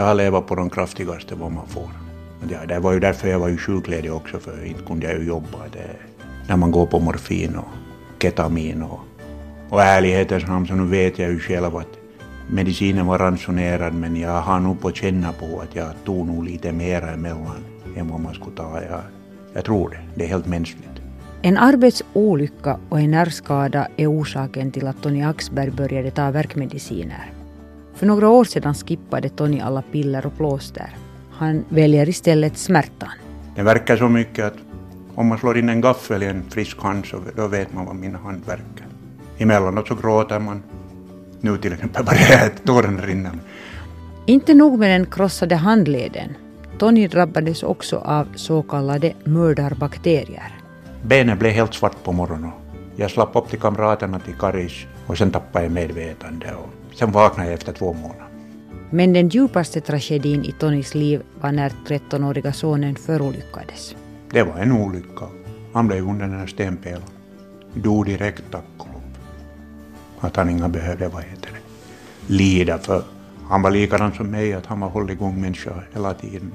jag har levat på de kraftigaste vad man får. Det, det var ju därför jag var ju sjukledig också, för inte kunde jag ju jobba. Det, när man går på morfin och ketamin och, och ärlighetens namn så nu vet jag ju själv att medicinen var ransonerad men jag har nog på känna på att jag tog nog lite mera emellan än vad man skulle ta. Jag, jag tror det, det är helt mänskligt. En arbetsolycka och en nervskada är orsaken till att Tony Axberg började ta värkmediciner. För några år sedan skippade Tony alla piller och plåster. Han väljer istället smärtan. Det verkar så mycket att om man slår in en gaffel i en frisk hand så då vet man vad min hand verkar. Emellanåt så gråter man. Nu till exempel bara att tårarna rinner. Inte nog med den krossade handleden. Tony drabbades också av så kallade mördarbakterier. Benen blev helt svart på morgonen. Jag slapp upp till kamraterna till Karis och sen tappade jag medvetande. Och sen vaknade jag efter två månader. Men den djupaste tragedin i Tonys liv var när 13-åriga sonen förolyckades. Det var en olycka. Han blev under den här stenpelaren. Dog direkt tack och lov. Att han inga behövde, vad heter det, lida för han var likadan som mig, att han var hållit igång människa hela tiden.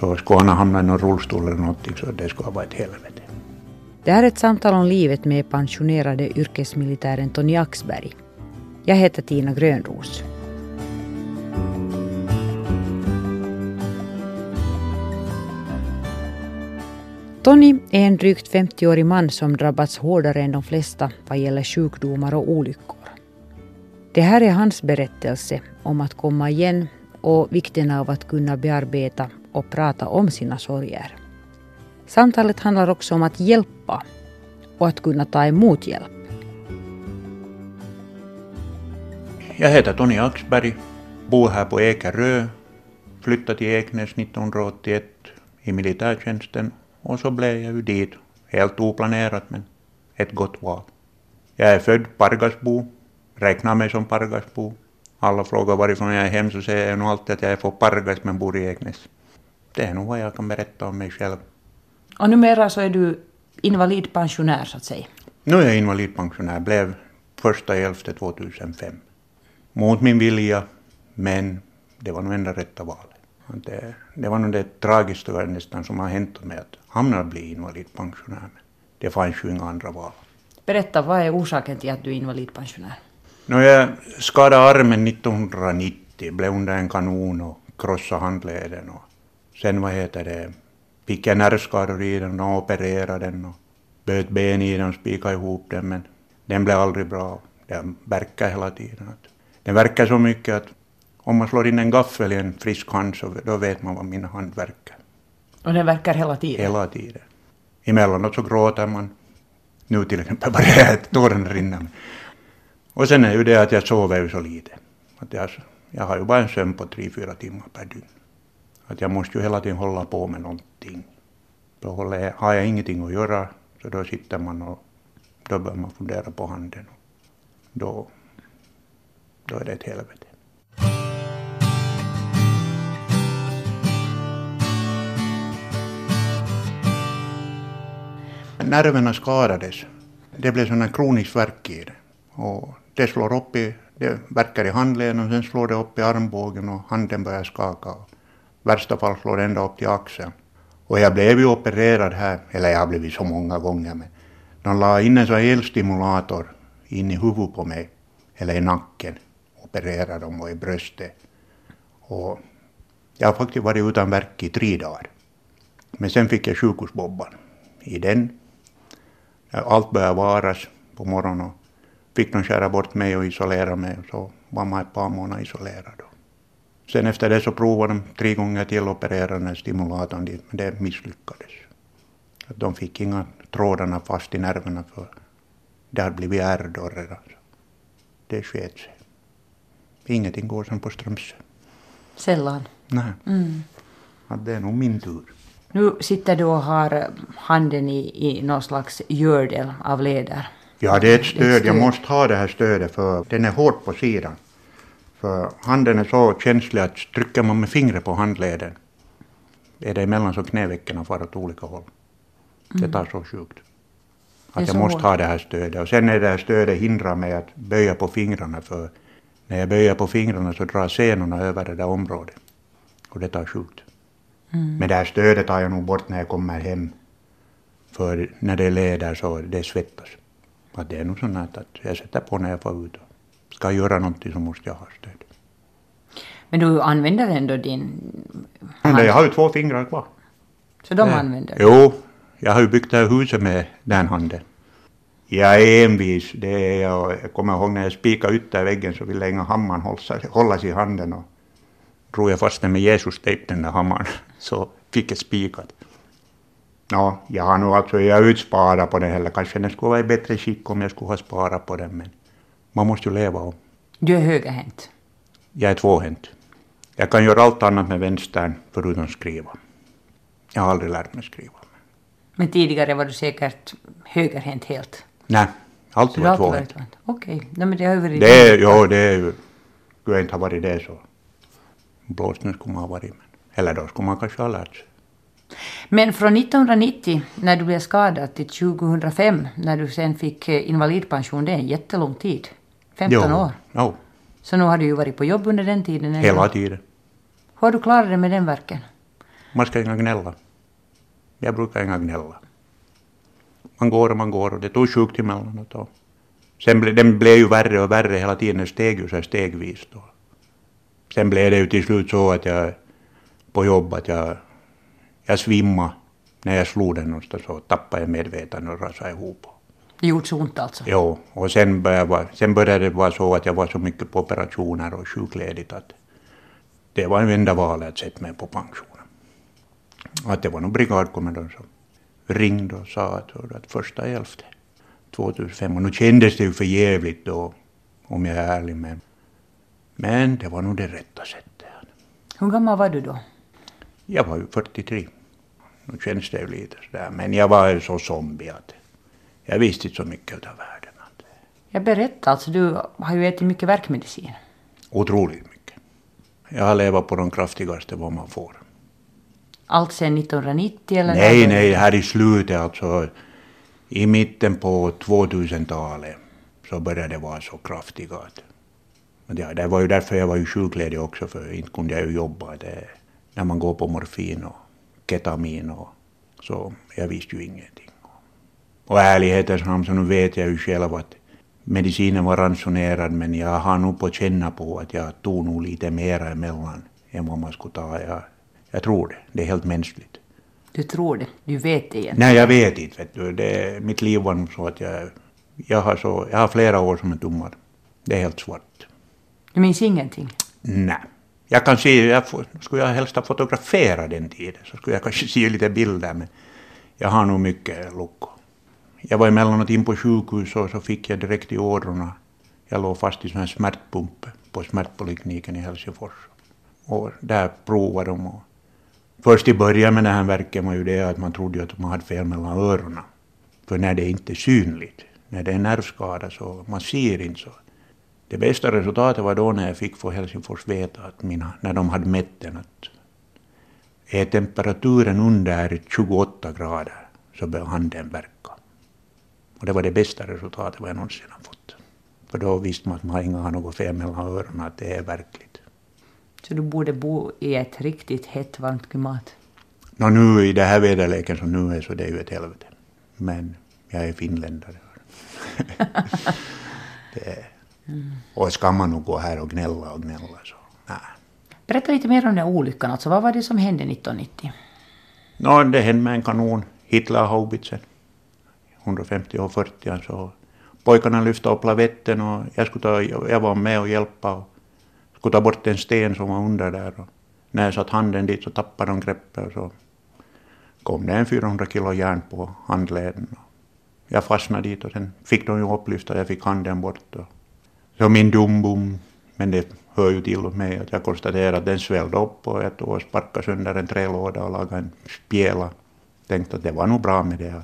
Så skulle han ha hamnat i någon rullstol eller någonting så det skulle ha varit helvete. Det här är ett samtal om livet med pensionerade yrkesmilitären Tony Axberg. Jag heter Tina Grönros. Tony är en drygt 50-årig man som drabbats hårdare än de flesta vad gäller sjukdomar och olyckor. Det här är hans berättelse om att komma igen och vikten av att kunna bearbeta och prata om sina sorger. Samtalet handlar också om att hjälpa och att kunna ta emot hjälp. Jag heter Tony Axberg, bor här på Ekerö, flyttade till Eknäs 1981 i militärtjänsten och så blev jag ju dit, helt oplanerat men ett gott val. Jag är född Pargasbo, räknar mig som Pargasbo. Alla frågar varifrån jag är hem så säger jag nog alltid att jag är från Pargas men bor i Eknäs. Det är nog vad jag kan berätta om mig själv. Och numera så är du invalidpensionär så att säga? Nu är jag invalidpensionär, blev första elfte 2005. Mot min vilja, men det var nog enda rätta valet. Det, det var nog det tragiska nästan som har hänt mig, att hamna och bli invalidpensionär. Men det fanns ju inga andra val. Berätta, vad är orsaken till att du är invalidpensionär? No, jag skadade armen 1990, blev under en kanon och krossade handleden. Och sen vad heter det, fick jag nervskador i den och opererade den och böt ben i den och spikade ihop den men den blev aldrig bra. Den verkar hela tiden. Den verkar så mycket att om man slår in en gaffel i en frisk hand så då vet man vad min hand verkar. Och den verkar hela tiden? Hela tiden. Emellanåt så gråter man. Nu till exempel bara tårarna rinner. Och sen är ju det att jag sover ju så lite. Att jag, jag har ju bara en sömn på tre, fyra timmar per dygn. Att jag måste ju hela tiden hålla på med någonting. Då håller jag, har jag ingenting att göra så då sitter man och då börjar man fundera på handen. Då, då är det ett helvete. Nerverna skadades. Det blev sån kronisk värk i det. Och det slår upp i, det verkar i handleden och sen slår det upp i armbågen och handen börjar skaka. I värsta fall slår det ända upp till axeln. Och jag blev ju opererad här, eller jag har blivit så många gånger, men de la in en sån elstimulator in i huvudet på mig, eller i nacken, operera dem och i bröstet. Och jag har faktiskt varit utan verk i tre dagar. Men sen fick jag sjukhusbobban i den. Allt började varas på morgonen och fick de skära bort mig och isolera mig och så var man ett par månader isolerad. Sen efter det så provade de tre gånger till operera den här stimulatorn dit, men det misslyckades. De fick inga trådarna fast i nerverna för det hade blivit ärr då redan. Det sket sig. Ingenting går som på Strömsö. Sällan. Nej. Mm. Att det är nog min tur. Nu sitter du och har handen i, i någon slags gördel av läder. Ja, det är ett stöd. ett stöd. Jag måste ha det här stödet för den är hård på sidan. För handen är så känslig att trycker man med fingret på handleden är det emellan så knävecken far åt olika håll. Det tar så sjukt. Att jag måste hård. ha det här stödet. Och sen är det här stödet hindrar mig att böja på fingrarna för när jag böjer på fingrarna så drar senorna över det där området. Och det tar slut. Mm. Men det här stödet tar jag nog bort när jag kommer hem. För när det leder så det svettas. Att det är nog sånt att jag sätter på när jag får ut. Ska jag göra någonting så måste jag ha stöd. Men du använder ändå din hand? Jag har ju två fingrar kvar. Så de använder du? Jo, jag har ju byggt det här huset med den handen. Jag är envis, det är jag. Jag kommer ihåg när jag spikade ut där väggen så ville inga hammaren hållas i handen och drog jag fast den med Jesus-tejp den där hammaren så fick jag spikat. Ja, jag har nog alltså, jag utsparat på den heller. Kanske den skulle vara i bättre skick om jag skulle ha sparat på den men man måste ju leva om. Du är högerhänt? Jag är tvåhänt. Jag kan göra allt annat med vänstern förutom skriva. Jag har aldrig lärt mig skriva. Men tidigare var du säkert högerhänt helt? Nej, alltid varit tvåhänt. Okej, okay. men det har varit... Det, är, jo, det är ju... Skulle jag inte ha varit det så blåsten skulle man ha varit. Eller då skulle man kanske ha lärt sig. Men från 1990 när du blev skadad till 2005 när du sen fick eh, invalidpension, det är en jättelång tid. 15 jo, år. Jo. Så nu har du ju varit på jobb under den tiden? Eller? Hela tiden. Hur har du klarat det med den verken? Man ska inga gnälla. Jag brukar inga gnälla. Man går och man går och det tog sjukt emellanåt. Och sen ble, den blev ju värre och värre hela tiden, den steg ju så stegvis. Då. Sen blev det ju till slut så att jag på jobb att jag, jag svimmade när jag slog den någonstans så tappade jag medvetandet och rasade ihop. Det gjorde så ont alltså? Jo, och sen började, sen började det vara så att jag var så mycket på operationer och sjukledigt att det var en enda valet att sätta mig på pensionen. Att det var nog brigadkommendorn som ringde och sa att, att första elfte 2005 och nu kändes det ju för jävligt då om jag är ärlig med men det var nog det rätta sättet. Hur gammal var du då? Jag var ju 43. Nu känns det ju lite sådär. Men jag var så zombie att jag visste inte så mycket av världen. Jag berättade alltså, du har ju ätit mycket verkmedicin. Otroligt mycket. Jag har levat på de kraftigaste vad man får. Allt sedan 1990 eller? Nej, nej, här i slutet alltså. I mitten på 2000-talet så började det vara så kraftiga att Ja, det var ju därför jag var ju sjukledig också, för inte kunde jag ju jobba. Det, när man går på morfin och ketamin och så, jag visste ju ingenting. Och ärlighetens namn så nu vet jag ju själv att medicinen var ransonerad men jag har nog på känna på att jag tog nog lite mera emellan än vad man skulle ta. Jag, jag tror det, det är helt mänskligt. Du tror det? Du vet det egentligen? Nej, jag vet inte. Vet du. Det, mitt liv var nog så att jag, jag, har så, jag har flera år som en tummar. Det är helt svart. Du minns ingenting? Nej. Jag kan se, jag får, skulle jag helst ha fotograferat den tiden så skulle jag kanske se lite bilder men jag har nog mycket luckor. Jag var emellanåt in på sjukhus och så fick jag direkt i ådrorna. Jag låg fast i sån här smärtpump på smärtpolikliniken i Helsingfors. Och där provade de. Och först i början med den här verken var ju det att man trodde att man hade fel mellan öronen. För när det inte är synligt, när det är nervskada så man ser inte så det bästa resultatet var då när jag fick få Helsingfors veta att mina, när de hade mätt den att är temperaturen under 28 grader så bör handen verka. Och det var det bästa resultatet vad jag någonsin har fått. För då visste man att man inte har något fel mellan öronen, att det är verkligt. Så du borde bo i ett riktigt hett, varmt klimat? Nå, nu i det här väderleken som nu är så det är ju ett helvete. Men jag är finländare. är, Mm. Och ska man nog gå här och gnälla och gnälla så nej. Berätta lite mer om den olyckan. Alltså, vad var det som hände 1990? No, det hände med en kanon, Hitler-haubitsen. 150 och 40 så pojkarna lyfte upp lavetten och jag, skulle ta, jag var med och hjälpa och skulle ta bort en sten som var under där. Och när jag satte handen dit så tappade de greppet och så kom det en 400 kilo järn på handleden. Jag fastnade dit och sen fick de ju upplyfta, jag fick handen bort. Och så min dumbom, men det hör ju till mig att jag konstaterade att den svällde upp och jag tog och sparkade sönder en trälåda och lagade en spjäla. Tänkte att det var nog bra med det.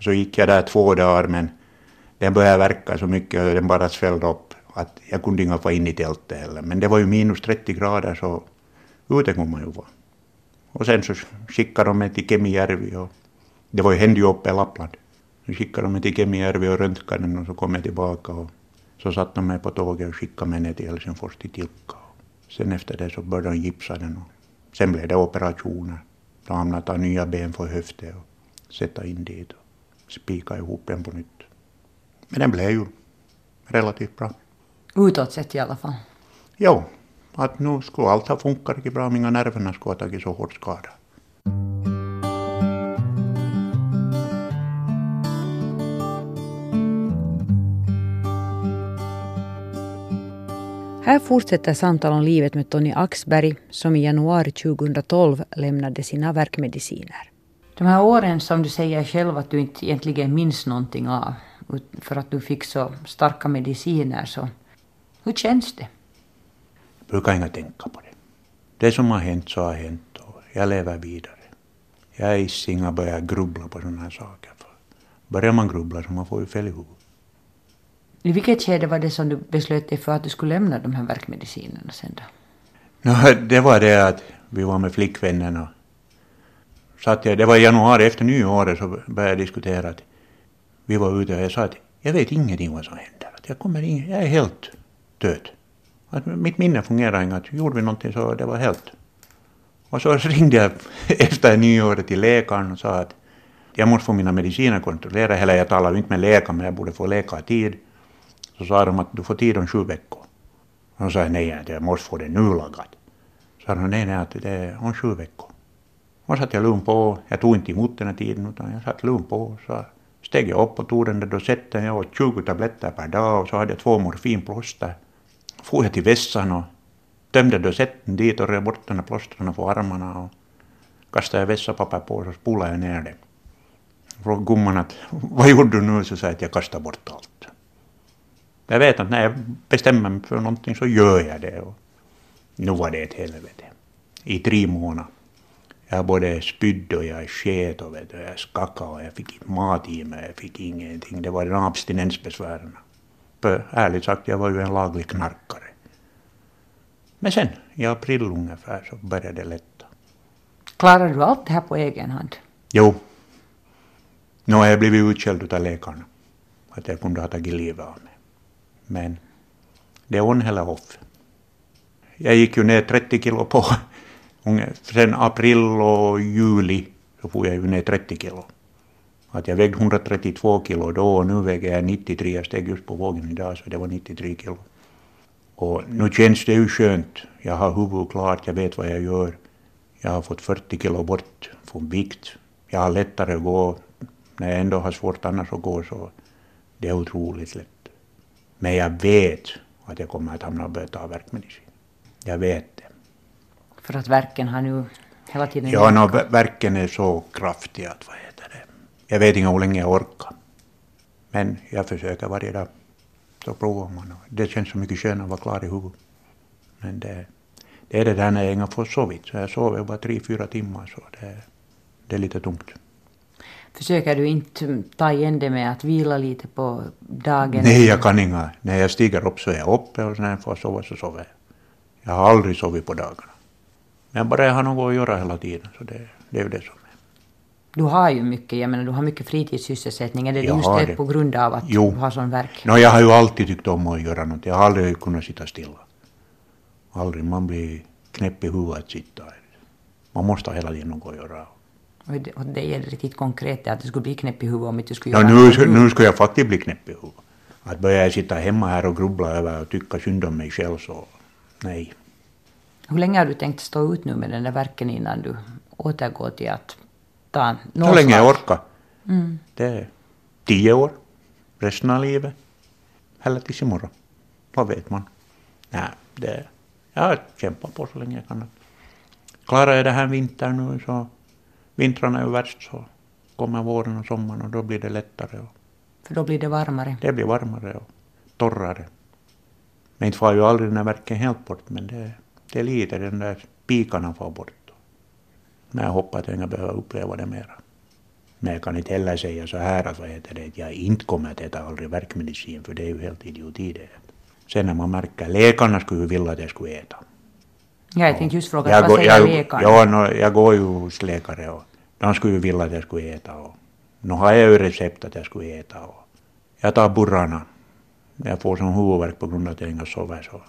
Så gick jag där två dagar men den började verka så mycket och den bara svällde upp att jag kunde inte få in i tältet heller. Men det var ju minus 30 grader så ute kunde man ju vara. Och sen så skickade de mig till Kemijärvi och det var ju, hände ju uppe i Lappland. Så skickade de mig till Kemijärvi och röntgade den och så kom jag tillbaka och så satte de mig på tåget och skickade mig ner till Helsingfors till Tilka. Sen efter det så började de gipsa den och Sen blev det operationer. De hamnade ta nya ben för höften och sätta in dit och spika ihop den på nytt. Men den blev ju relativt bra. Utåt sett i alla fall. Jo, att nu skulle allt ha funkat riktigt bra om inga nerverna skulle ha tagit så hårt skada. Här fortsätter samtal om livet med Tony Axberg som i januari 2012 lämnade sina verkmediciner. De här åren som du säger själv att du inte egentligen minns någonting av för att du fick så starka mediciner så hur känns det? Jag brukar inte tänka på det. Det som har hänt så har hänt och jag lever vidare. Jag är i inga börjar grubbla på sådana här saker. För börjar man grubbla så man får ju fel i huvudet. I vilket skede var det som du beslöt dig för att du skulle lämna de här verkmedicinerna sen då? No, det var det att vi var med flickvännen och satt jag, det var i januari efter nyåret så började jag diskutera att vi var ute och jag sa att jag vet ingenting vad som händer. Att jag, kommer in, jag är helt död. Att mitt minne fungerar inte. Att gjorde vi någonting så det var helt. Och så ringde jag efter nyåret till läkaren och sa att jag måste få mina mediciner kontrollerade. Eller jag talade inte med läkaren men jag borde få läkartid. Så sa de att du får tid om sju veckor. Och så sa jag nej, jag måste få det nu lagat. Så sa de nej, nej, att det är om sju veckor. Och satt jag lugn på. Jag tog inte emot den här tiden utan jag satt lugn på. Så steg jag upp och tog den där dosetten. Jag åt 20 tabletter per dag och så hade jag två morfinplåster. For jag till vässan och tömde dosetten dit och rev bort de där plåstren på armarna och kastade jag vässapapper på och spolade jag ner det. Frågade gumman att vad gjorde du nu? Så sa jag att jag kastade bort allt. Jag vet att när jag bestämmer mig för någonting så gör jag det. Och nu var det ett helvete. I tre månader. Jag både spydde och jag sket och vet jag skakade och jag fick inte mat i mig, jag fick ingenting. Det var den abstinensbesvären. För ärligt sagt, jag var ju en laglig knarkare. Men sen, i april ungefär, så började det lätta. Klarar du allt det här på egen hand? Jo. Nu har jag blivit utskälld av läkarna. Att jag kunde ha tagit livet av mig. Men det är on eller off. Jag gick ju ner 30 kilo på sen april och juli så får jag ju ner 30 kilo. Att jag vägde 132 kilo då och nu väger jag 93. Jag steg just på vågen idag så det var 93 kilo. Och nu känns det ju skönt. Jag har huvudet klart, jag vet vad jag gör. Jag har fått 40 kilo bort från vikt. Jag har lättare att gå. När jag ändå har svårt annars att gå så det är otroligt lätt. Men jag vet att jag kommer att hamna och börja ta värkmedicin. Jag vet det. För att verken har nu hela tiden... Ja, no, verken är så kraftig att vad heter. Jag vet inte hur länge jag orkar. Men jag försöker varje dag. Så provar man. Det känns så mycket skönare att vara klar i huvudet. Men det, det är det där när jag inte får sovit. Så jag sover bara tre, fyra timmar. Så det, det är lite tungt. Försöker du inte ta igen det med att vila lite på dagen? Nej, jag kan inga. När jag stiger upp så är jag uppe och när jag får sova så sover jag. Jag har aldrig sovit på dagarna. Men bara jag har något att göra hela tiden, så det, det är ju det som. Du har ju mycket, jag menar du har mycket fritidssysselsättning. Är det jag just det, det på grund av att jo. du har sån verk? No, jag har ju alltid tyckt om att göra något. Jag har aldrig kunnat sitta stilla. Aldrig. Man blir knäpp i huvudet att sitta. Man måste hela tiden något att göra. Och det är riktigt konkret att det skulle bli knäpp i huvudet om inte skulle göra ja, nu, nu skulle jag faktiskt bli knäpp i huvudet. Att börja sitta hemma här och grubbla över och tycka synd om mig själv så nej. Hur länge har du tänkt stå ut nu med den där verken innan du återgår till att ta Så länge jag orkar. Mm. Det är tio år, resten av livet. Eller tills imorgon. Vad vet man? Nej, det, jag kämpar på så länge jag kan. Klarar jag det här vintern nu så vintrarna är ju värst så kommer våren och sommaren och då blir det lättare. Och För då blir det varmare? Det blir varmare och torrare. Men inte får ju aldrig den här verken helt bort men det, det är lite den där pikarna får bort. Men jag hoppas att jag inte behöver uppleva det mera. Men jag kan inte heller säga så här att, vad heter det, att jag inte kommer att äta aldrig verkmedicin för det är ju helt idioti det. Sen när man märker, läkarna skulle ju vilja att jag skulle äta. Ja, jag tänkte just fråga, jag vad går, säger läkarna? Ja, no, jag går ju hos läkare och de skulle ju vilja att jag skulle äta. Och, nu har jag ju recept att jag skulle äta. Och jag tar Burana. Jag får sån huvudvärk på grund av att jag inte sover så.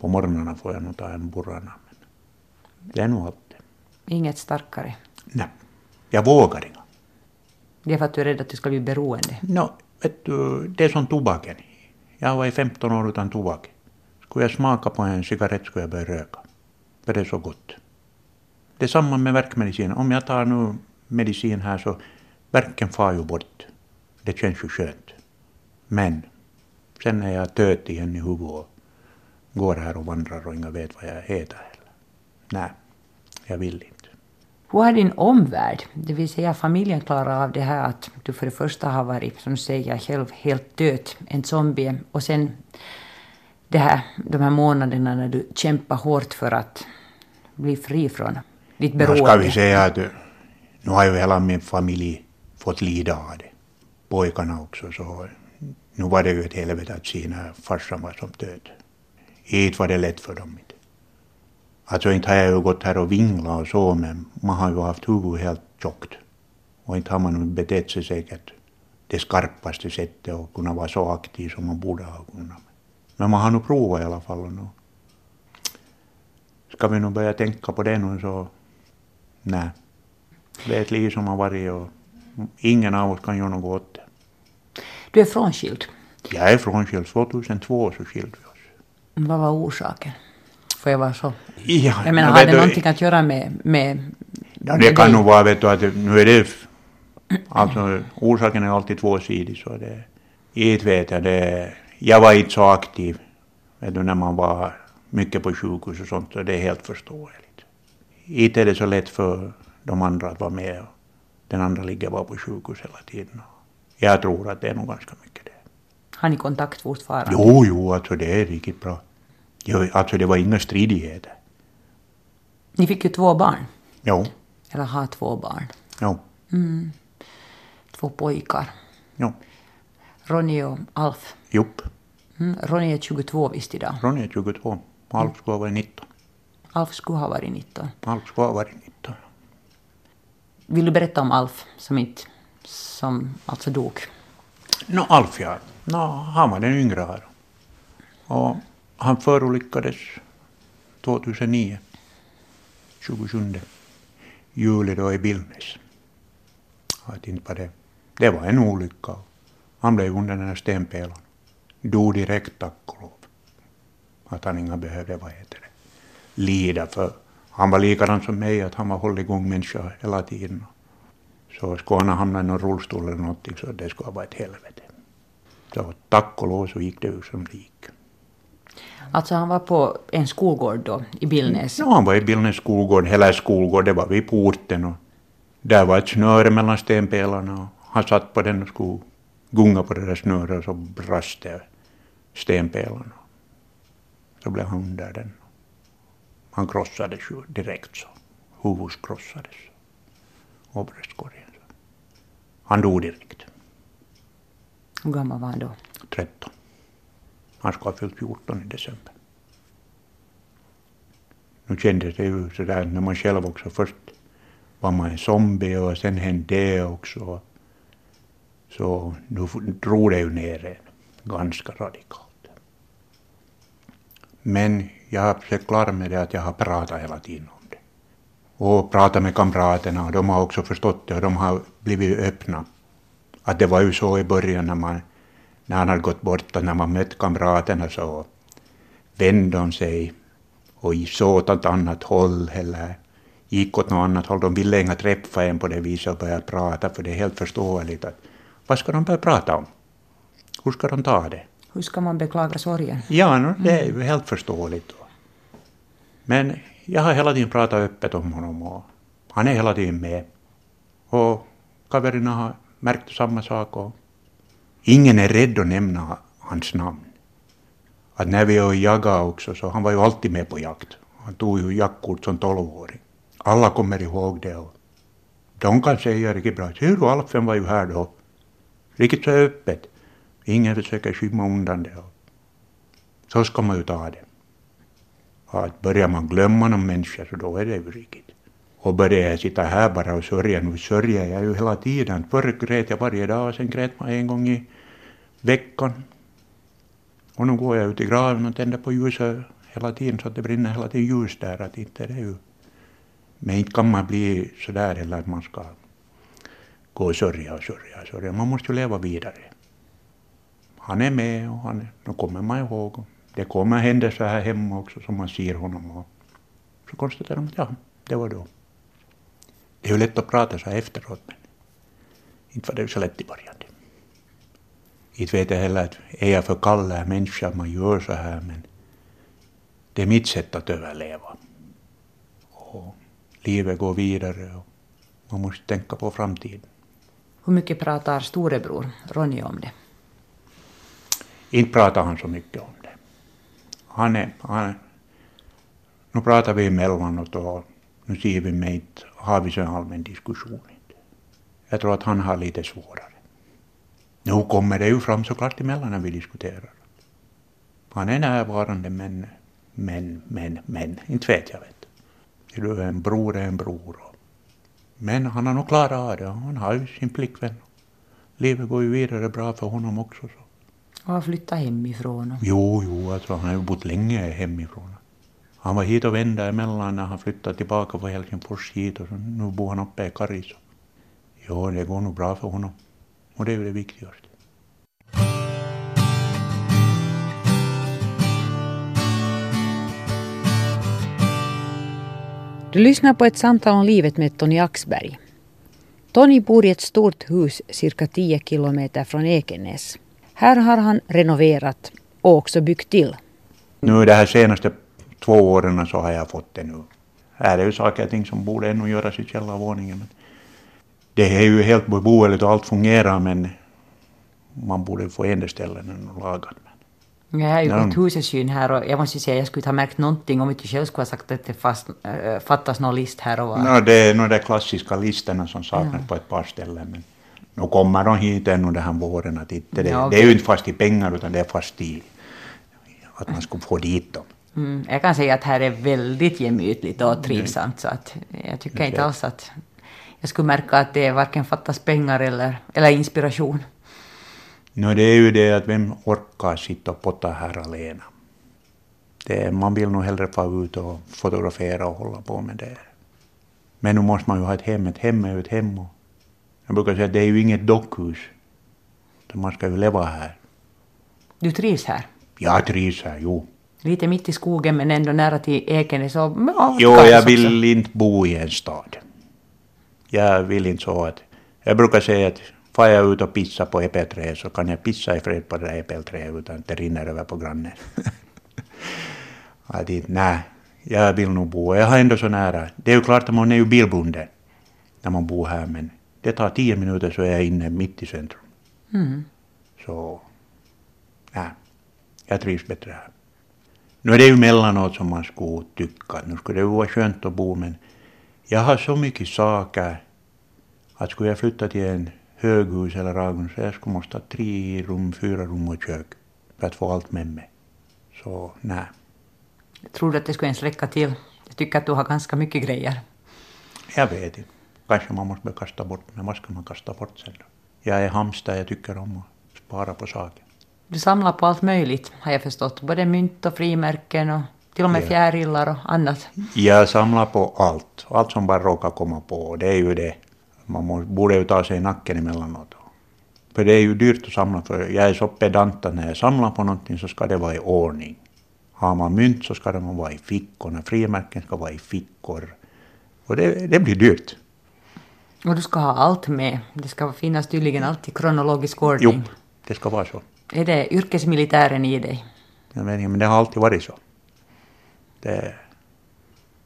På morgnarna får jag nog ta en Burana. Men det är nog allt. Inget starkare. Nej, jag vågar inga. Det är för att du är rädd att du ska bli beroende. No, vet du, det är som tobaken. Jag har varit 15 år utan tobak. Skulle jag smaka på en cigarett skulle jag börja röka. För det är så gott. Det är samma med värkmedicin. Om jag tar nu medicin här så värken far ju bort. Det känns ju skönt. Men sen är jag töt igen i huvudet och går här och vandrar och ingen vet vad jag heter heller. Nej, jag vill inte. Hur har din omvärld, det vill säga familjen, klarat av det här att du för det första har varit, som du säger själv, helt död, en zombie, och sen det här, de här månaderna när du kämpar hårt för att bli fri från ditt Nu beroende? ska vi säga att nu har ju hela min familj fått lida av det. Pojkarna också. Så nu var det ju ett helvete att se när farsan var som död. Inte var det lätt för dem. Alltså inte har jag ju gått här och vinglat och så, men man har ju haft huvudet helt tjockt. Och inte har man betett sig säkert det skarpaste sättet och kunnat vara så aktiv som man borde ha kunnat. Men man har nu provat i alla fall. Och nu. Ska vi nu börja tänka på det nu så nej. Det är ett liv som har varit och ingen av oss kan göra något åt det. Du är frånskild. Jag är frånskild. 2002 så skilde vi oss. Vad var orsaken? Får jag vara så? Ja, Jag menar, har det du, någonting att göra med... med Ja, med det kan dig? nog vara, vet du, att nu är det... Alltså, orsaken är alltid tvåsidig, så det... Inte vet jag, det... Jag var inte så aktiv, vet du, när man var mycket på sjukhus och sånt, så det är helt förståeligt. Inte är det så lätt för de andra att vara med och den andra ligger bara på sjukhus hela tiden. Jag tror att det är nog ganska mycket det. Har ni kontakt fortfarande? Jo, jo, alltså det är riktigt bra. Jo, alltså det var inga stridigheter. Ni fick ju två barn. Jo, Eller har två barn. jo, Två pojkar. jo. Ronny och Alf. Jupp. Mm, Ronny är 22 visst idag. Ronny är 22. Alf skulle ha varit 19. Alf skulle ha varit 19. Alf skulle ha varit 19. Vill du berätta om Alf som inte... Som alltså dog? Nå, Alf ja. Nå, han var den yngre här. Och han förolyckades 2009. 27 juli då i Billnäs. Jag vet inte vad det Det var en olycka. Han blev under den här stenpelaren. Dog direkt tack och lov. Att han inga behövde, vad heter det, lida för. Han var likadan som mig, att han var hålligång människa hela tiden. Så skulle han ha hamnat i någon rullstol eller någonting så det skulle ha varit ett helvete. Så tack och lov så gick det ju som det gick. Alltså han var på en skolgård då i Billnäs. Ja, han var i Billnäs skolgård, hela skolgård, det var vid porten och där var ett snöre mellan stenpelarna och han satt på den och skulle gunga på det där snöret och så brast det stenpelarna. Så blev han under den. Han krossades ju direkt så. Huvudet krossades. Och bröstkorgen. Han dog direkt. Hur gammal var han då? 13. Han skulle ha fyllt 14 i december. Nu kändes det ju sådär när man själv också först var man en zombie och sen hände det också. Så nu drog det ju ner en ganska radikalt. Men jag har försökt klara med det att jag har pratat hela tiden om det. Och pratat med kamraterna och de har också förstått det och de har blivit öppna. Att det var ju så i början när man när han hade gått bort och när man mött kamraterna så vände de sig och såg åt ett annat håll eller gick åt något annat håll. De ville inte träffa en på det viset och börja prata för det är helt förståeligt att vad ska de börja prata om? Hur ska de ta det? Hur ska man beklaga sorgen? Ja, no, det är ju helt förståeligt. Men jag har hela tiden pratat öppet om honom och han är hela tiden med. Och kaverina har märkt samma sak och ingen är rädd att nämna hans namn. Att när vi var och jagade också så han var ju alltid med på jakt. Han tog ju jaktkort som tolvåring. Alla kommer ihåg det och de kan säga riktigt bra. Ser du, Alfen var ju här då. Riktigt så öppet. Ingen försöker skymma undan det. Så ska man ju ta det. Att börjar man glömma någon människa så då är det ju riktigt. Och börjar jag sitta här bara och sörja, nu sörjer jag ju hela tiden. Förr grät jag varje dag, sen grät man en gång i veckan. Och nu går jag ut i graven och tänder på ljuset hela tiden så att det brinner hela tiden ljus där. Att inte det är ju Men inte kan man bli sådär heller att man ska gå och sörja och sörja och sörja. Man måste ju leva vidare. Han är med och han, nu kommer man ihåg. Det kommer händelser här hemma också som man ser honom och så konstaterar man att ja, det var då. Det är ju lätt att prata så här efteråt men inte var det så lätt i början. Inte vet jag heller att är jag för kall människa att man gör så här men det är mitt sätt att överleva. Och livet går vidare och man måste tänka på framtiden. Hur mycket pratar storebror Ronny om det? Inte pratar han så mycket om det. Han är, han, nu pratar vi emellanåt och nu ser vi mig inte, har vi så allmän diskussion. Jag tror att han har lite svårare. Nu kommer det ju fram såklart emellan när vi diskuterar. Han är närvarande men, men, men, men, inte vet jag vet. Du en bror är en bror. Men han har nog klarat av det. Han har ju sin flickvän. Livet går ju vidare bra för honom också. Så. Och har flyttat hemifrån? Och... Jo, jo, tror han har ju bott länge hemifrån. Han var hit och vände emellan när han flyttade tillbaka från Helsingfors hit och så, nu bor han uppe i Karis. Jo, det går nog bra för honom. Och det är det viktigaste. Du lyssnar på ett samtal om livet med Tony Axberg. Tony bor i ett stort hus cirka 10 kilometer från Ekenäs. Här har han renoverat och också byggt till. Nu de här senaste två åren så har jag fått det nu. Här är ju saker och ting som borde ännu göras i källarvåningen. Det är ju helt beboeligt och allt fungerar men man borde få en ställen lagat. Jag har ju fått husesyn här och jag måste säga att jag skulle inte ha märkt någonting om inte du själv skulle ha sagt att det fast, äh, fattas någon list här och var. No, det är nog de klassiska listorna som saknas ja. på ett par ställen. Men nu kommer de hit ännu den här våren. Att inte det, ja, okay. det är ju inte fast i pengar utan det är fast i att man skulle få dit dem. Mm, jag kan säga att här är väldigt gemytligt och trivsamt så att jag tycker inte alls att jag skulle märka att det varken fattas pengar eller, eller inspiration. No, det är ju det att vem orkar sitta och potta här alena? Det, man vill nog hellre få ut och fotografera och hålla på med det. Men nu måste man ju ha ett hem. Ett hem är ju ett hem. Jag brukar säga att det är ju inget dockhus. Man ska ju leva här. Du trivs här? Jag trivs här, jo. Lite mitt i skogen men ändå nära till Ekenäs ja, Jo, jag vill också. inte bo i en stad. Jag vill inte så att... Jag brukar säga att Far jag ut och pissar på äppelträd så kan jag pissa i fred på det där äppelträdet utan att det rinner över på grannen. nej, jag vill nog bo. Jag har ändå så nära. Det är ju klart att man är ju bilbunden när man bor här men det tar tio minuter så är jag inne mitt i centrum. Mm. Så, nej, jag trivs bättre här. Nu är det ju mellanåt som man skulle tycka att nu skulle det vara skönt att bo men jag har så mycket saker att skulle jag flytta till en höghus eller radhus. Jag skulle måste ha tre rum, fyra rum och kök för att få allt med mig. Så nej. Tror du att det skulle ens räcka till? Jag tycker att du har ganska mycket grejer. Jag vet inte. Kanske man måste kasta bort, men vad ska man kasta bort sen då? Jag är hamster, jag tycker om att spara på saker. Du samlar på allt möjligt, har jag förstått. Både mynt och frimärken och till och med ja. fjärilar och annat. Jag samlar på allt. Allt som bara råkar komma på. Det är ju det man borde ju ta sig i nacken emellanåt. För det är ju dyrt att samla, för jag är så pedant att när jag samlar på någonting så ska det vara i ordning. Har man mynt så ska de vara i fickorna, frimärken ska vara i fickor. Och det, det blir dyrt. Och du ska ha allt med. Det ska finnas tydligen allt i kronologisk ordning. Jo, det ska vara så. Är det yrkesmilitären i dig? Jag vet inte, men det har alltid varit så. Det,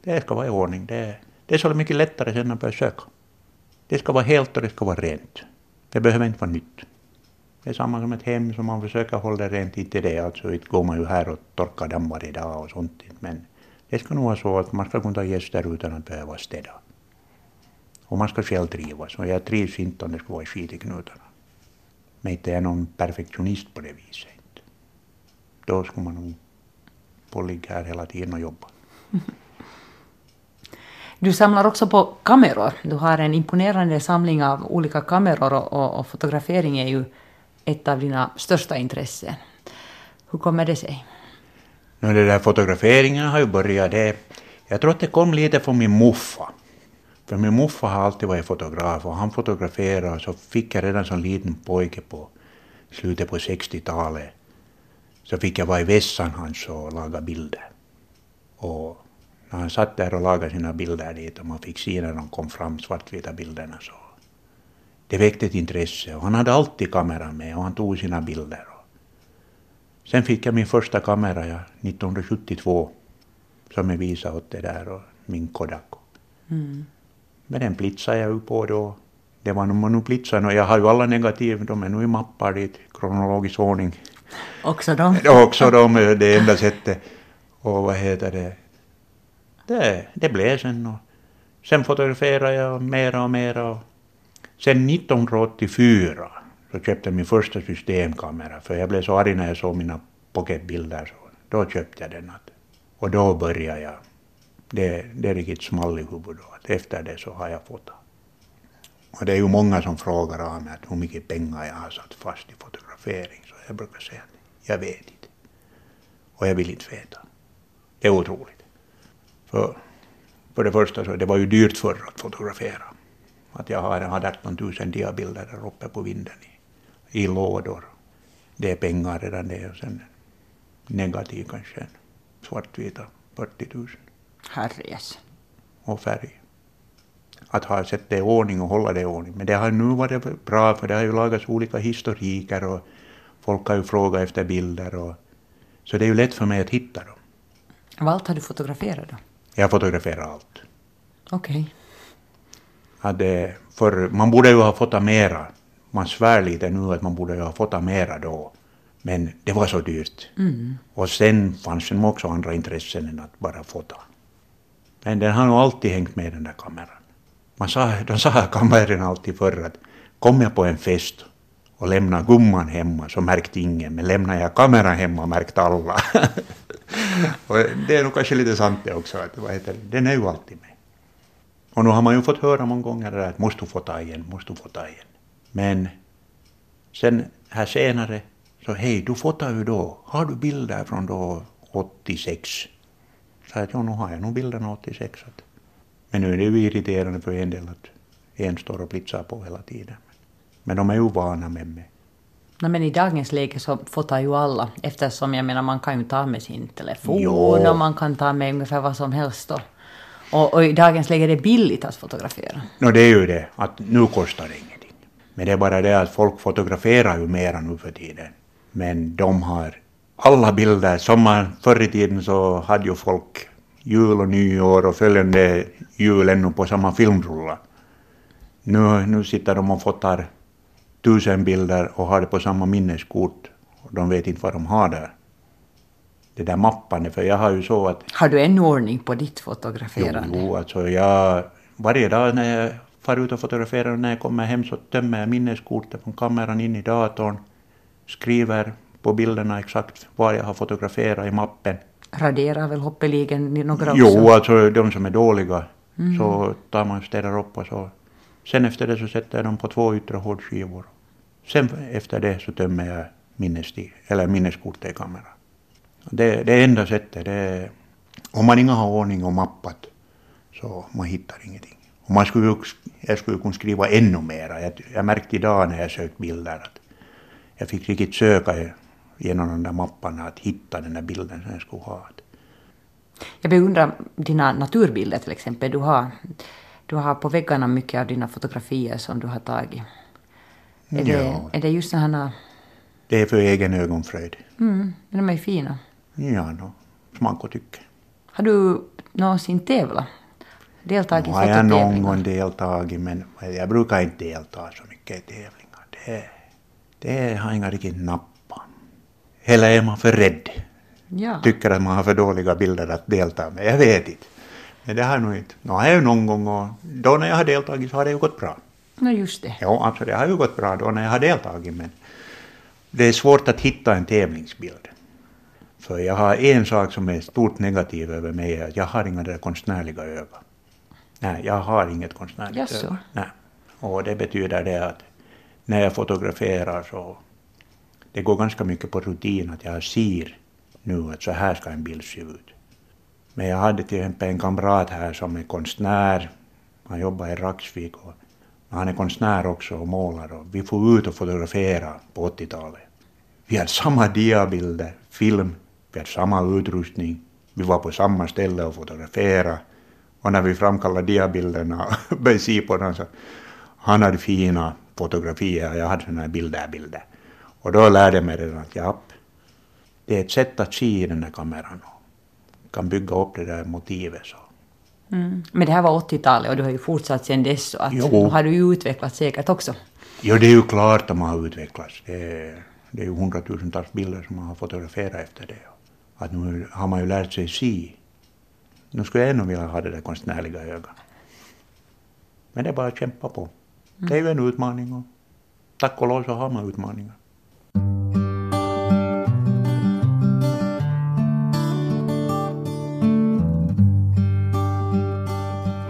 det ska vara i ordning. Det, det är så mycket lättare sen att börja söka. Det ska vara helt och det ska vara rent. Det behöver inte vara nytt. Det är samma som ett hem som man försöker hålla rent, inte det, alltså inte går man ju här och torkar damm varje dag och sånt, men det ska nog vara så att man ska kunna ta gäster utan att behöva städa. Och man ska själv trivas, och jag trivs inte om det ska vara skit i knutarna. Men inte är jag någon perfektionist på det viset. Då ska man nog få ligga här hela tiden och jobba. Du samlar också på kameror. Du har en imponerande samling av olika kameror och, och, och fotografering är ju ett av dina största intressen. Hur kommer det sig? No, det där fotograferingen har ju börjat, det, jag tror att det kom lite från min muffa. För min morfar har alltid varit fotograf och han fotograferade så fick jag redan som liten pojke på slutet på 60-talet så fick jag vara i vässan hans och laga bilder. Och när han satt där och lagade sina bilder dit och man fick se när de kom fram, svartvita bilderna, så det väckte ett intresse. Och han hade alltid kameran med och han tog sina bilder. Sen fick jag min första kamera ja, 1972 som jag visade åt det där och min Kodak. Mm. Men den plitsade jag ju på då. Det var nog nu plitsade och jag har ju alla negativ, de är nu i mappar dit, kronologisk ordning. Också de? Också de, det enda sättet. Och vad heter det? Det, det blev sen och sen fotograferade jag mera och mera. Och sen 1984 så köpte jag min första systemkamera för jag blev så arg när jag såg mina pocketbilder. Så då köpte jag den. Och då började jag. Det, det riktigt small i huvudet efter det så har jag fotat. Och det är ju många som frågar av mig hur mycket pengar jag har satt fast i fotografering. Jag brukar säga jag vet inte. Och jag vill inte veta. Det är otroligt. För, för det första så det var ju dyrt förr att fotografera. Att jag har, har 18 000 diabilder där uppe på vinden i, i lådor. Det är pengar redan det. Och sen negativ kanske, svartvita 40 000. Herres. Och färg. Att ha sett det i ordning och hålla det i ordning. Men det har nu varit bra för det har ju lagats olika historiker och folk har ju frågat efter bilder och så det är ju lätt för mig att hitta dem. Vad allt har du fotograferat då? Jag fotograferar allt. Okej. Okay. för man borde ju ha fotat mera. Man svär lite nu att man borde ju ha fotat mera då. Men det var så dyrt. Mm. Och sen fanns det också andra intressen än att bara fota. Men den har nog alltid hängt med den där kameran. Man sa, de sa kameran alltid förr att kom jag på en fest och lämna gumman hemma så märkte ingen, men lämnar jag kameran hemma märkte alla. och det är nog kanske lite sant det också, att vad heter den är ju alltid med. Och nu har man ju fått höra många gånger det där att måste du få ta igen, måste du få ta igen. Men sen här senare så hej, du fotar ju då, har du bilder från då 86? Så att ja, nu har jag nog bilderna 86. Men nu är det ju irriterande för en del att en står och blitzar på hela tiden. Men de är ju vana med mig. No, men i dagens läge så fotar ju alla eftersom jag menar man kan ju ta med sin telefon jo. och man kan ta med ungefär vad som helst. Och, och, och i dagens läge är det billigt att fotografera. No, det är ju det, att nu kostar det ingenting. Men det är bara det att folk fotograferar ju mera nu för tiden. Men de har alla bilder. Som man, förr i tiden så hade ju folk jul och nyår och följande jul ännu på samma filmrulla. Nu, nu sitter de och fotar tusen bilder och har det på samma minneskort. De vet inte vad de har där. Det där mappande, för jag har ju så att... Har du en ordning på ditt fotograferande? Jo, alltså jag... Varje dag när jag far ut och fotograferar och när jag kommer hem så tömmer jag minneskortet från kameran in i datorn, skriver på bilderna exakt vad jag har fotograferat i mappen. Raderar väl hoppeligen några också? Jo, alltså de som är dåliga mm. så tar man och städar upp och så Sen efter det så sätter jag dem på två yttre hårdskivor. Sen efter det så tömmer jag minnesti, eller minneskortet i kameran. Det, det enda sättet, det är, om man inte har ordning och mappat så man hittar ingenting. Och man skulle, jag skulle kunna skriva ännu mera. Jag, jag märkte idag när jag sökte bilder att jag fick riktigt söka genom de där mapparna att hitta den där bilden som jag skulle ha. Jag beundrar dina naturbilder till exempel. Du har du har på väggarna mycket av dina fotografier som du har tagit. Är, det, ja. är det just sådana... Det är för egen ögonfröjd. Mm, de är fina. Ja, no, smak och tycke. Har du någonsin tävlat? Deltagit i fototävlingar? har jag någon gång deltagit, men jag brukar inte delta så mycket i tävlingar. Det, det har inga riktigt nappa. Eller är man för rädd? Ja. Tycker att man har för dåliga bilder att delta med. Jag vet inte. Men det har jag nog inte. Nu har jag ju någon gång och då när jag har deltagit så har det ju gått bra. Ja, just det. Ja, alltså det har ju gått bra då när jag har deltagit men det är svårt att hitta en tävlingsbild. För jag har en sak som är stort negativ över mig, att jag har inga där konstnärliga ögon. Nej, jag har inget konstnärligt Jaså. öga. Nej. Och det betyder det att när jag fotograferar så det går ganska mycket på rutin att jag ser nu att så här ska en bild se ut. Men jag hade till exempel en kamrat här som är konstnär Han jobbar i Raxvik. och han är konstnär också och målar och vi får ut och fotografera på 80-talet. Vi hade samma diabilder, film, vi hade samma utrustning, vi var på samma ställe och fotograferade. Och när vi framkallade diabilderna och började se på dem så han hade fina fotografier och jag hade sådana här bilder, bilder. Och då lärde jag mig redan att ja, det är ett sätt att se i den där kameran och kan bygga upp det där motivet. Så. Mm. Men det här var 80-talet och du har ju fortsatt sedan dess så att nu har du ju utvecklats säkert också. Jo, det är ju klart att man har utvecklats. Det är, det är ju hundratusentals bilder som man har fotograferat efter det. Att nu har man ju lärt sig se. Nu skulle jag ännu vilja ha det där konstnärliga ögat. Men det är bara att kämpa på. Mm. Det är ju en utmaning och tack och lov så har man utmaningar.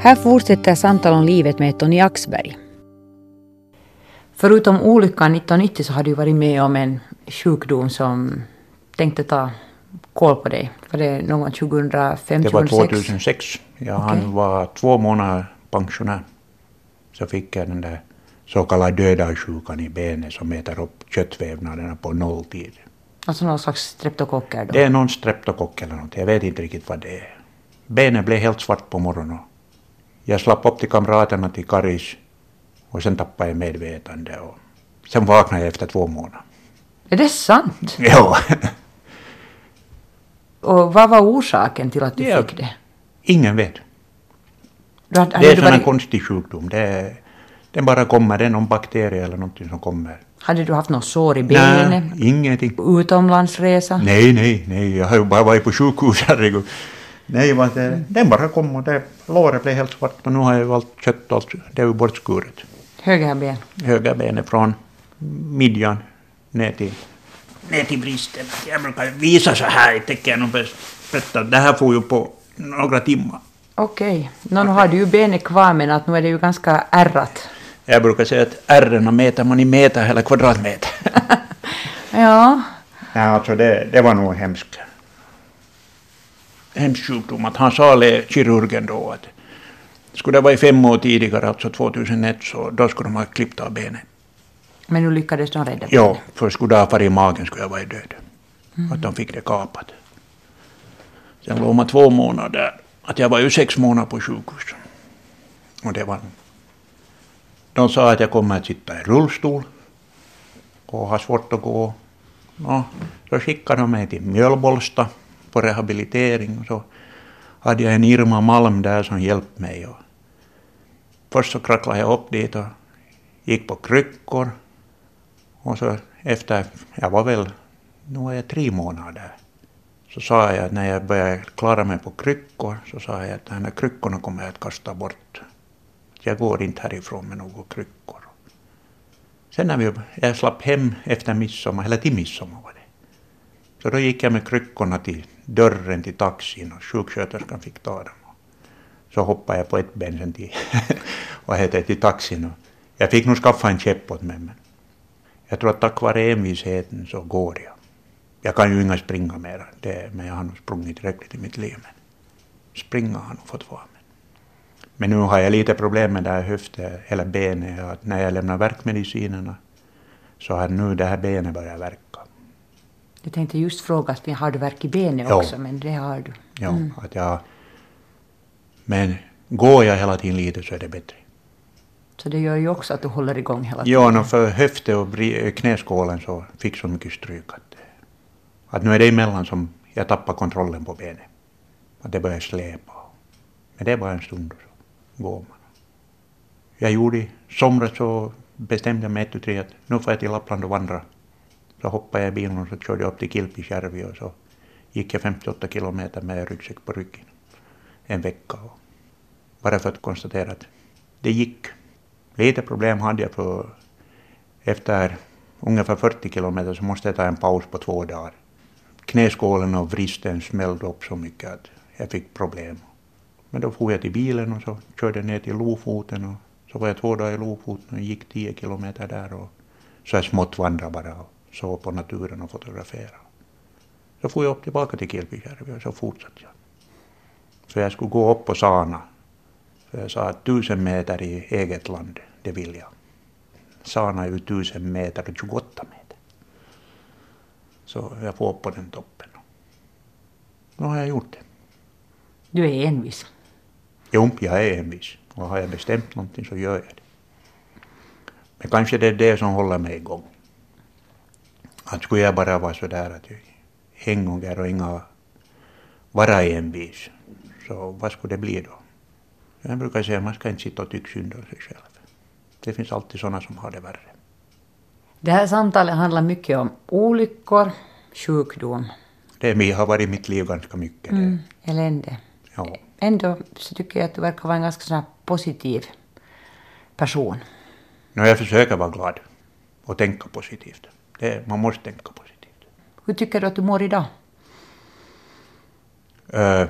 Här fortsätter samtal om livet med Tony Axberg. Förutom olyckan 1990 så har du varit med om en sjukdom som tänkte ta koll på dig. Var det någon 2005, Det var 2006. Ja, okay. Han var två månader pensionär. Så fick jag den där så kallade dödarsjukan i benet som äter upp köttvävnaderna på nolltid. Alltså någon slags streptokocker då? Det är någon streptokock eller något. Jag vet inte riktigt vad det är. Benet blev helt svart på morgonen. Jag slapp upp till kamraterna till Karis och sen tappade jag medvetande och sen vaknade jag efter två månader. Är det sant? Ja. och vad var orsaken till att du ja, fick det? Ingen vet. det är en varit... konstig sjukdom. Det, den bara kommer, det är någon bakterie eller någonting som kommer. Hade du haft något sår i benet? Nej, ingenting. Utomlandsresa? Nej, nej, nej. Jag har ju bara varit på sjukhus, herregud. Nej, det, den bara kom och det, låret blev helt svart och nu har jag allt kött allt, det är ju bortskuret. Höger ben? Höger benet från midjan ner till, ner till bristen. Jag brukar visa så här i tecken och berätta det här får ju på några timmar. Okej. Okay. Nu har du ju benet kvar men att nu är det ju ganska ärrat. Jag brukar säga att ärren mäter man i meter eller kvadratmeter. ja. Ja, alltså det, det var nog hemskt hemsk sjukdom. Att han sa kirurgen då att skulle det varit fem år tidigare, alltså 2001, så då skulle de ha klippt av benet. Men nu lyckades de rädda benet? Ja, för skulle det ha farit i magen skulle jag varit död. Mm. Att de fick det kapat. Sen låg man två månader Att jag var ju sex månader på sjukhus. Och det var... De sa att jag kommer att sitta i rullstol och ha svårt att gå. Ja, så skickade de mig till Mjölbolsta på rehabilitering. Och så hade jag en Irma Malm där som hjälpte mig. Och först så kracklade jag upp dit och gick på kryckor. Och så efter, jag var väl, nu var jag tre månader så sa jag att när jag började klara mig på kryckor så sa jag att de här kryckorna kommer jag att kasta bort. Jag går inte härifrån med några kryckor. Sen när vi, jag slapp hem efter midsommar, eller till midsommar var det. Så då gick jag med kryckorna till dörren till taxin och sjuksköterskan fick ta dem. Så hoppade jag på ett ben sen till, vad heter till taxin. Och jag fick nog skaffa en käpp åt mig men jag tror att tack vare envisheten så går jag. Jag kan ju inte springa mer, det, men jag har nog sprungit tillräckligt i mitt liv. Men springa har nog fått vara. Men, men nu har jag lite problem med det här höften eller benet. Att när jag lämnar verkmedicinerna så har nu det här benet börjat verka. Jag tänkte just fråga, att har du värk i benet jo. också? Men det har du. Ja, mm. att jag... Men går jag hela tiden lite så är det bättre. Så det gör ju också att du håller igång hela tiden? Ja, för höften och knäskålen så fick så mycket stryk att, att nu är det emellan som jag tappar kontrollen på benet. Att det börjar släpa. Men det är bara en stund så går man. Jag gjorde i somras så bestämde jag mig ett och tre att nu får jag till Lappland och vandra så hoppade jag i bilen och så körde jag upp till Kilpisjärvi och så gick jag 58 kilometer med ryggsäck på ryggen en vecka. Och bara för att konstatera att det gick. Lite problem hade jag för efter ungefär 40 kilometer så måste jag ta en paus på två dagar. Knäskålen och vristen smällde upp så mycket att jag fick problem. Men då for jag till bilen och så körde ner till Lofoten och så var jag två dagar i Lofoten och gick 10 kilometer där och så jag smått vandrade bara. Såg på naturen och fotograferade. Så får jag upp tillbaka till Kilpisjärvi och så fortsatte jag. För jag skulle gå upp på Sana För jag sa att tusen meter i eget land, det vill jag. Sana är ju tusen meter och 28 meter. Så jag får upp på den toppen. Nu har jag gjort det. Du är envis. Jo, jag är envis. Och har jag bestämt någonting så gör jag det. Men kanske det är det som håller mig igång. Att skulle jag bara vara sådär att hängånger och inga vara envis, så vad skulle det bli då? Jag brukar säga att man ska inte sitta och tycka synd om sig själv. Det finns alltid sådana som har det värre. Det här samtalet handlar mycket om olyckor, sjukdom. Det har varit i mitt liv ganska mycket. Mm, elände. Ja. Ändå så tycker jag att du verkar vara en ganska sån positiv person. No, jag försöker vara glad och tänka positivt. Det, man måste tänka positivt. Hur tycker du att du mår idag? Uh,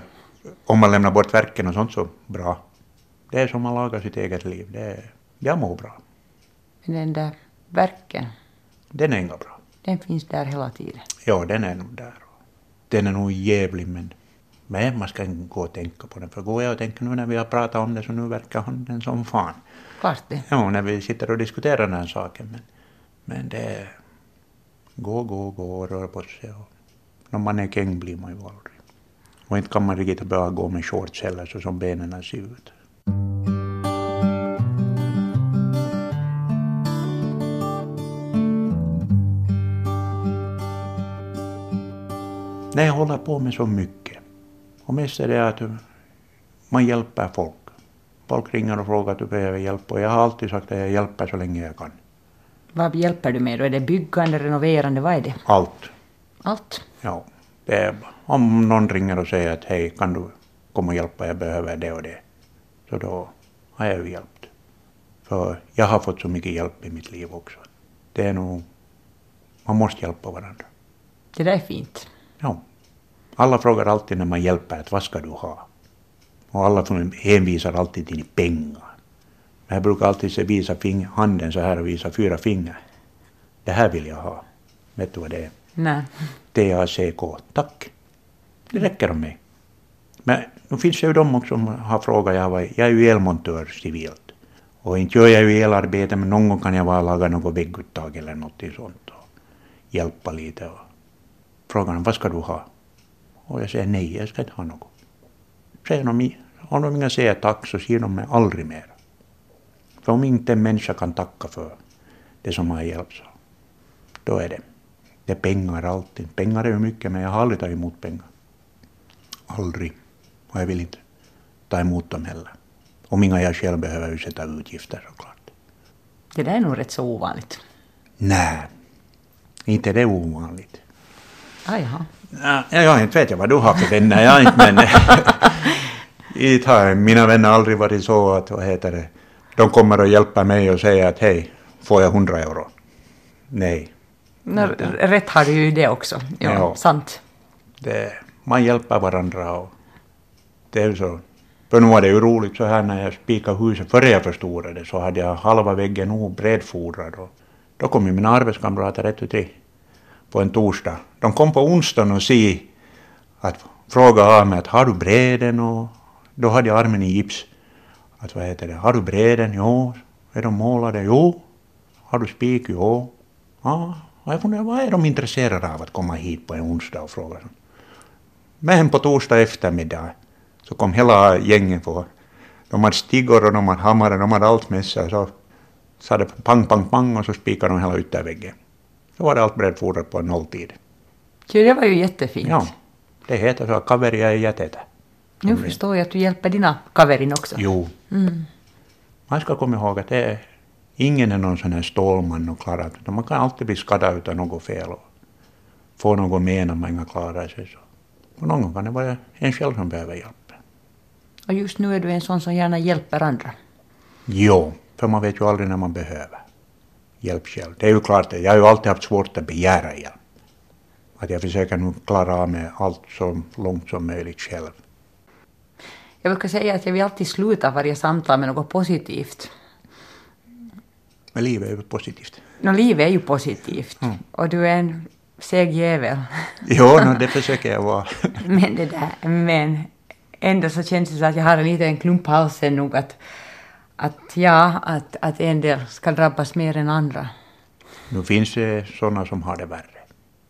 om man lämnar bort verken och sånt så bra. Det är som man lagar sitt eget liv. Det är, jag mår bra. Men den där verken, Den är inga bra. den finns där hela tiden. Ja, den är nog där. Den är nog jävlig men, men man ska inte gå och tänka på den. För går jag och tänker nu när vi har pratat om det så nu verkar han den som fan. Klart det. Ja, när vi sitter och diskuterar den här saken. Men, men det är gå, gå, gå och röra på sig. Och, när man är käng blir man ju aldrig. Och inte kan man riktigt börja gå med shorts heller så som benen ser ut. Nej, jag håller på med så mycket. Och mest är det att man hjälper folk. Folk ringer och frågar att du behöver hjälp och jag har alltid sagt att jag hjälper så länge jag kan. Vad hjälper du med då? Är det byggande, renoverande, vad är det? Allt. Allt? Ja. Det är, om någon ringer och säger att hej, kan du komma och hjälpa, jag behöver det och det. Så då har jag ju hjälpt. För jag har fått så mycket hjälp i mitt liv också. Det är nog, man måste hjälpa varandra. Det där är fint. Ja. Alla frågar alltid när man hjälper att vad ska du ha? Och alla hänvisar alltid till pengar. Men jag brukar alltid visa fing- handen så här och visa fyra fingrar. Det här vill jag ha. Vet du vad det är? Nej. TACK. Tack. Det räcker om mig. Men nu finns det ju de också som har frågat. Jag, var, jag är ju elmontör civilt. Och inte gör jag ju elarbete men någon gång kan jag bara laga något vägguttag eller något sånt och hjälpa lite. Och frågar de vad ska du ha? Och jag säger nej, jag ska inte ha något. Säger de, om de inte säger tack så säger de mig aldrig mer. Om inte en människa kan tacka för det som har hjälpt så, då är det. Det är pengar alltid. Pengar är ju mycket men jag har aldrig tagit emot pengar. Aldrig. Och jag vill inte ta emot dem heller. Om inga jag själv behöver sätta utgifter såklart. Det där är nog rätt så ovanligt. Nej, inte det är ovanligt. Ah, jaha. Ja, jag inte vet jag vad du har för vänner, jag inte men... Inte har mina vänner aldrig varit så att, vad heter det, de kommer och hjälper mig och säger att hej, får jag 100 euro? Nej. Nå, rätt har du ju i det också. Ja, Ja. sant. Det, man hjälper varandra och det är så. För nu var det ju roligt så här när jag spikade huset, före jag förstorade det, så hade jag halva väggen nog bredforad och då kom ju mina arbetskamrater ett och tre på en torsdag. De kom på onsdagen och si att fråga av mig att har du bräden och då hade jag armen i gips. Att vad heter det, har du bräden? Jo. Är de målade? Jo. Har du spik? Jo. Ja. Och jag funderar, vad är de intresserade av att komma hit på en onsdag och fråga? Men på torsdag eftermiddag så kom hela gänget på. De hade stiggor och de hade hammare, de hade allt med sig. Så sa det pang, pang, pang och så spikade de hela ytterväggen. Så var det allt bredfodrat på en nolltid. Jo, det var ju jättefint. Ja, det heter så kaveria är jättetä. Nu förstår jag att du hjälper dina kaverin också. Jo. Mm. Man ska komma ihåg att det är, ingen är någon sån här stålman och klarar utan man kan alltid bli skadad utan något fel och få något men om man inte klarar sig. Så. Och någon gång kan det vara en själv som behöver hjälp. Och just nu är du en sån som gärna hjälper andra. Jo, för man vet ju aldrig när man behöver hjälp själv. Det är ju klart, jag har ju alltid haft svårt att begära hjälp. Att jag försöker nu klara av med allt så långt som möjligt själv. Jag brukar säga att jag vill alltid sluta varje samtal med något positivt. Men livet är ju positivt. Nå, livet är ju positivt. Mm. Och du är en seg jävel. Jo, no, det försöker jag vara. Men det där, men ändå så känns det så att jag har en liten klump i halsen nog att, att ja, att, att en del ska drabbas mer än andra. Nu finns det sådana som har det värre.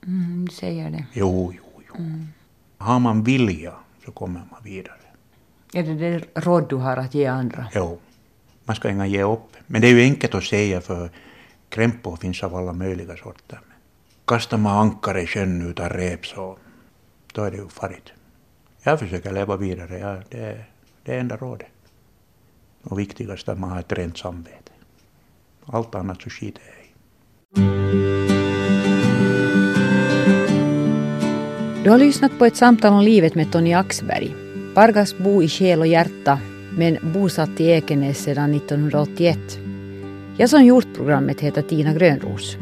Mm, du säger det. Jo, jo, jo. Mm. Har man vilja så kommer man vidare. Är det det råd du har att ge andra? Jo. Man ska inga ge upp. Men det är ju enkelt att säga för krämpor finns av alla möjliga sorter. Kastar man ankare i sjön utan rep så då är det ju farligt. Jag försöker leva vidare, ja, det, är, det enda rådet. Och viktigast är att man har ett rent samvete. Allt annat så skiter jag i. Du har lyssnat på ett samtal om livet med Tony Axberg. Pargasbo i själ och hjärta, men bosatt i Ekenäs sedan 1981. Jag som gjort programmet heter Tina Grönros.